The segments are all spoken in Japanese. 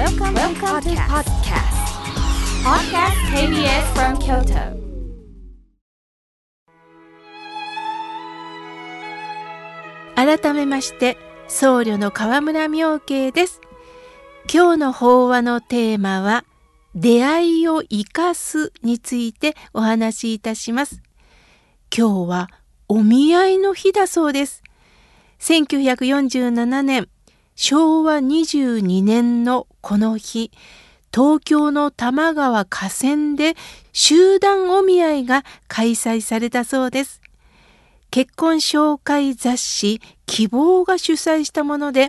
Welcome, Welcome to podcast. Podcast KBS from Kyoto. 改めまして僧侶の河村明慶です今日の法話のテーマは出会いを生かすについてお話しいたします今日はお見合いの日だそうです1947年昭和22年のこの日東京の多摩川河川で集団お見合いが開催されたそうです結婚紹介雑誌希望が主催したもので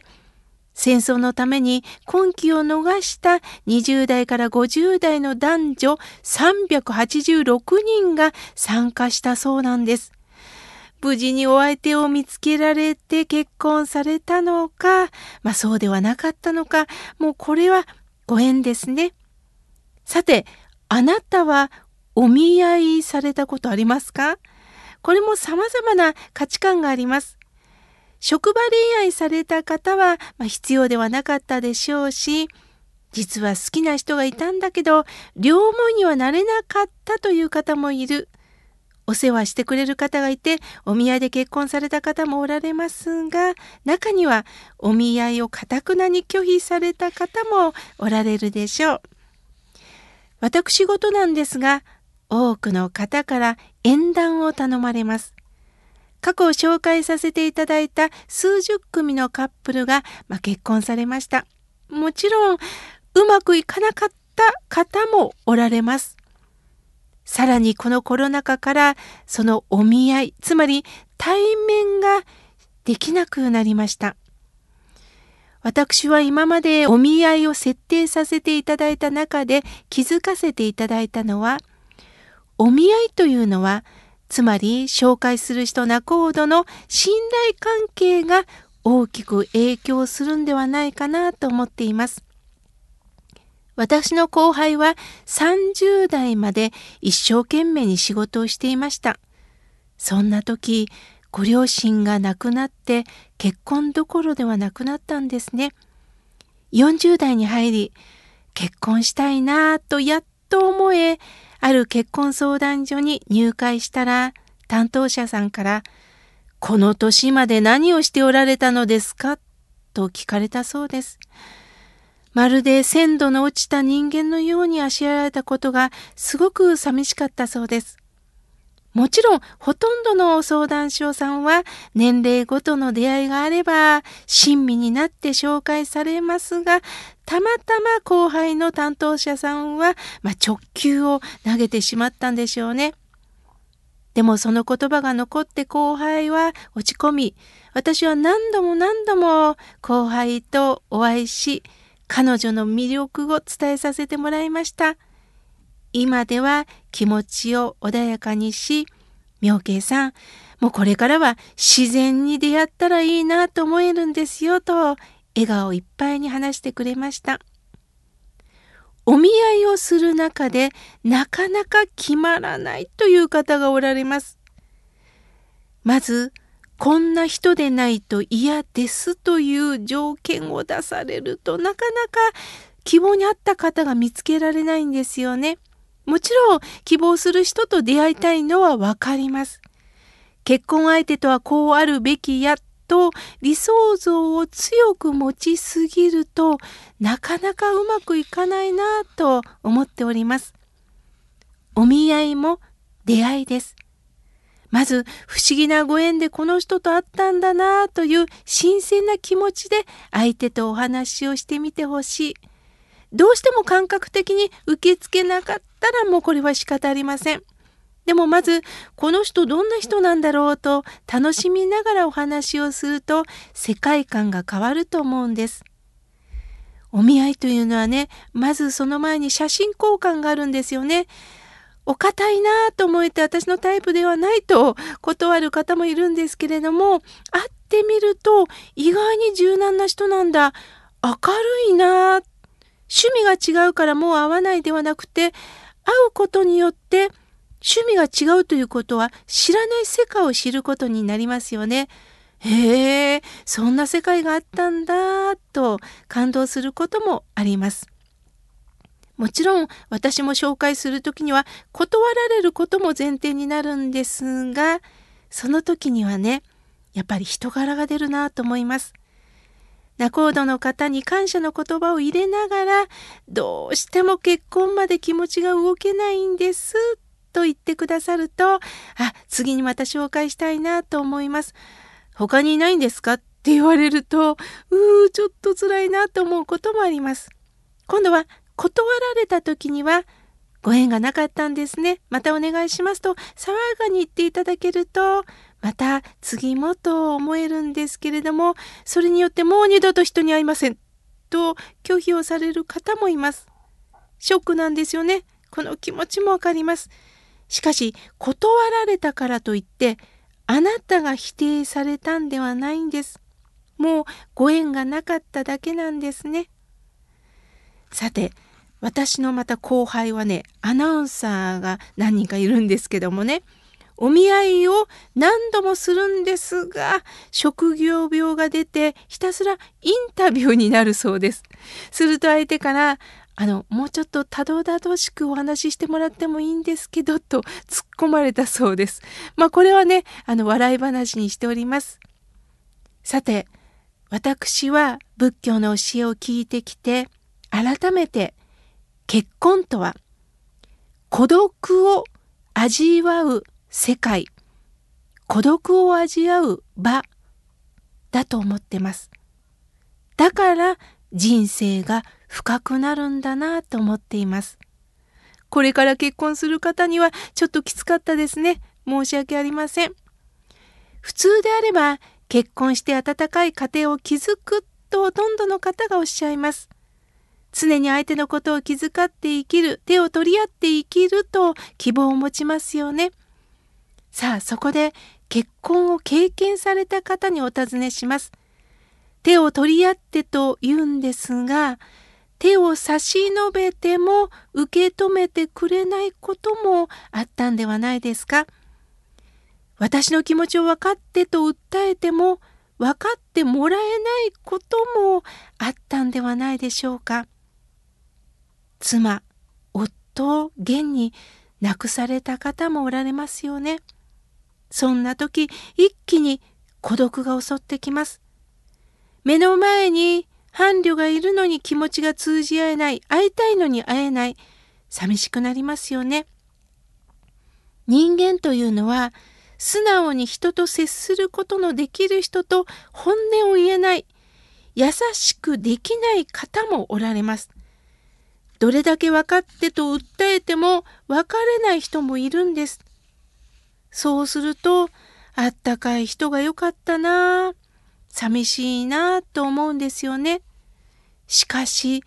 戦争のために婚期を逃した20代から50代の男女386人が参加したそうなんです。無事にお相手を見つけられて結婚されたのか、まあそうではなかったのか、もうこれはご縁ですね。さて、あなたはお見合いされたことありますか？これも様々な価値観があります。職場恋愛された方は、まあ、必要ではなかったでしょうし、実は好きな人がいたんだけど、両思いにはなれなかったという方もいる。お世話してくれる方がいて、お見合いで結婚された方もおられますが、中にはお見合いをかたくなに拒否された方もおられるでしょう。私事なんですが、多くの方から縁談を頼まれます。過去紹介させていただいた数十組のカップルが、まあ、結婚されました。もちろん、うまくいかなかった方もおられます。さらにこのコロナ禍からそのお見合い、つまり対面ができなくなりました。私は今までお見合いを設定させていただいた中で気づかせていただいたのは、お見合いというのは、つまり紹介する人仲人の信頼関係が大きく影響するんではないかなと思っています。私の後輩は30代まで一生懸命に仕事をしていました。そんな時、ご両親が亡くなって結婚どころではなくなったんですね。40代に入り、結婚したいなぁとやっと思え、ある結婚相談所に入会したら、担当者さんから、この年まで何をしておられたのですか？と聞かれたそうです。まるで鮮度の落ちた人間のようにあしらわれたことがすごく寂しかったそうです。もちろん、ほとんどの相談所さんは年齢ごとの出会いがあれば親身になって紹介されますが、たまたま後輩の担当者さんは、まあ、直球を投げてしまったんでしょうね。でもその言葉が残って後輩は落ち込み、私は何度も何度も後輩とお会いし、彼女の魅力を伝えさせてもらいました。今では気持ちを穏やかにし、妙慶さん、もうこれからは自然に出会ったらいいなと思えるんですよと笑顔いっぱいに話してくれました。お見合いをする中でなかなか決まらないという方がおられます。まず、こんな人でないと嫌ですという条件を出されるとなかなか希望に合った方が見つけられないんですよね。もちろん希望する人と出会いたいのはわかります。結婚相手とはこうあるべきやと理想像を強く持ちすぎるとなかなかうまくいかないなと思っております。お見合いも出会いです。まず不思議なご縁でこの人と会ったんだなという新鮮な気持ちで相手とお話をしてみてほしい。どうしても感覚的に受け付けなかったらもうこれは仕方ありません。でもまずこの人どんな人なんだろうと楽しみながらお話をすると世界観が変わると思うんです。お見合いというのはね、まずその前に写真交換があるんですよね。お堅いなと思えて私のタイプではないと断る方もいるんですけれども、会ってみると意外に柔軟な人なんだ。明るいな趣味が違うからもう会わないではなくて、会うことによって趣味が違うということは知らない世界を知ることになりますよね。へえ、そんな世界があったんだ、と感動することもあります。もちろん私も紹介する時には断られることも前提になるんですが、その時にはね、やっぱり人柄が出るなと思います。仲人の方に感謝の言葉を入れながら、どうしても結婚まで気持ちが動けないんですと言ってくださると、あ、次にまた紹介したいなと思います。他にいないんですかって言われると、うー、ちょっと辛いなと思うこともあります。今度は断られた時には、ご縁がなかったんですね。またお願いしますと、爽やかに言っていただけると、また次もと思えるんですけれども、それによってもう二度と人に会いません。と拒否をされる方もいます。ショックなんですよね。この気持ちもわかります。しかし、断られたからといって、あなたが否定されたんではないんです。もうご縁がなかっただけなんですね。さて、私のまた後輩はね、アナウンサーが何人かいるんですけどもね、お見合いを何度もするんですが、職業病が出てひたすらインタビューになるそうです。すると相手から、あの、もうちょっとたどたどしくお話ししてもらってもいいんですけど、と突っ込まれたそうです。まあこれはね、あの、笑い話にしております。さて、私は仏教の教えを聞いてきて、改めて結婚とは、孤独を味わう世界、孤独を味わう場だと思ってます。だから人生が深くなるんだなと思っています。これから結婚する方にはちょっときつかったですね。申し訳ありません。普通であれば結婚して温かい家庭を築くとほとんどの方がおっしゃいます。常に相手のことを気遣って生きる、手を取り合って生きると希望を持ちますよね。さあ、そこで結婚を経験された方にお尋ねします。手を取り合ってと言うんですが、手を差し伸べても受け止めてくれないこともあったんではないですか私の気持ちを分かってと訴えても分かってもらえないこともあったんではないでしょうか妻、夫を現に亡くされた方もおられますよね。そんな時一気に孤独が襲ってきます。目の前に伴侶がいるのに気持ちが通じ合えない、会いたいのに会えない、寂しくなりますよね。人間というのは、素直に人と接することのできる人と本音を言えない、優しくできない方もおられます。どれだけ分かってと訴えても別れない人もいるんです。そうすると、あったかい人がよかったな寂しいなと思うんですよね。しかし、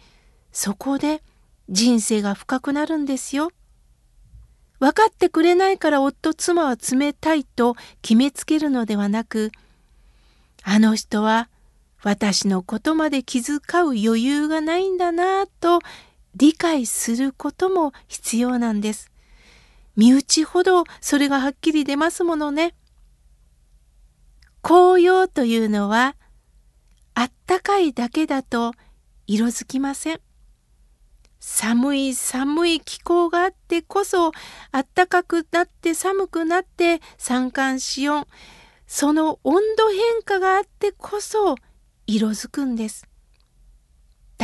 そこで人生が深くなるんですよ。分かってくれないから夫妻は冷たいと決めつけるのではなく、あの人は私のことまで気遣う余裕がないんだなと理解することも必要なんです。身内ほどそれがはっきり出ますものね。紅葉というのはあったかいだけだと色づきません。寒い寒い気候があってこそあったかくなって寒くなって三寒四温その温度変化があってこそ色づくんです。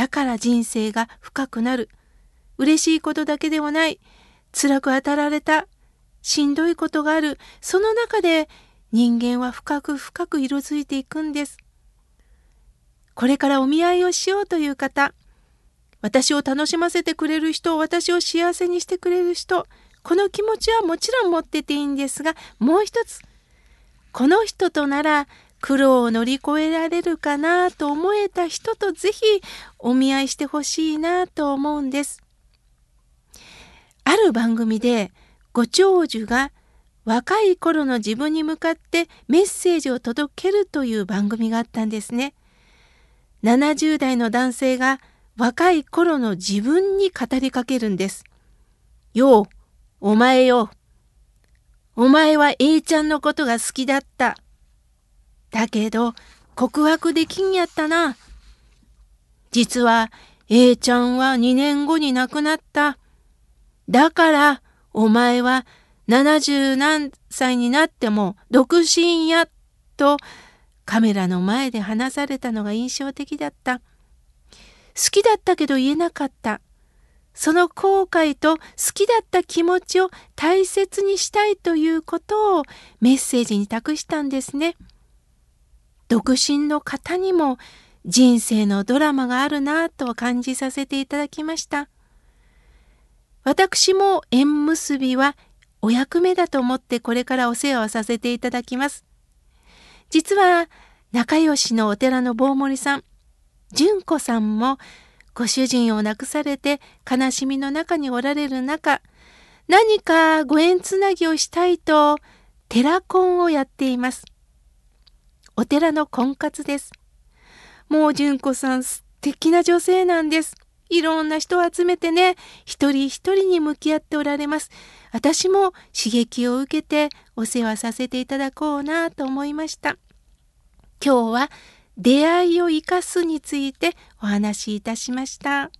だから人生が深くなる。嬉しいことだけではない。辛く当たられた。しんどいことがある。その中で人間は深く深く色づいていくんです。これからお見合いをしようという方、私を楽しませてくれる人、私を幸せにしてくれる人、この気持ちはもちろん持ってていいんですが、もう一つ、この人となら苦労を乗り越えられるかなと思えた人とぜひお見合いしてほしいなと思うんです。ある番組でご長寿が若い頃の自分に向かってメッセージを届けるという番組があったんですね。70代の男性が若い頃の自分に語りかけるんです。よう、お前よ。お前は A ちゃんのことが好きだった。だけど告白できんやったな。実は A ちゃんは2年後に亡くなった。だからお前は70何歳になっても独身やとカメラの前で話されたのが印象的だった。好きだったけど言えなかった。その後悔と好きだった気持ちを大切にしたいということをメッセージに託したんですね。独身の方にも人生のドラマがあるなぁと感じさせていただきました。私も縁結びはお役目だと思ってこれからお世話をさせていただきます。実は仲良しのお寺の坊森さん、純子さんもご主人を亡くされて悲しみの中におられる中、何かご縁つなぎをしたいと寺婚をやっています。お寺の婚活です。もう純子さん素敵な女性なんです。いろんな人を集めてね、一人一人に向き合っておられます。私も刺激を受けてお世話させていただこうなと思いました。今日は出会いを生かすについてお話しいたしました。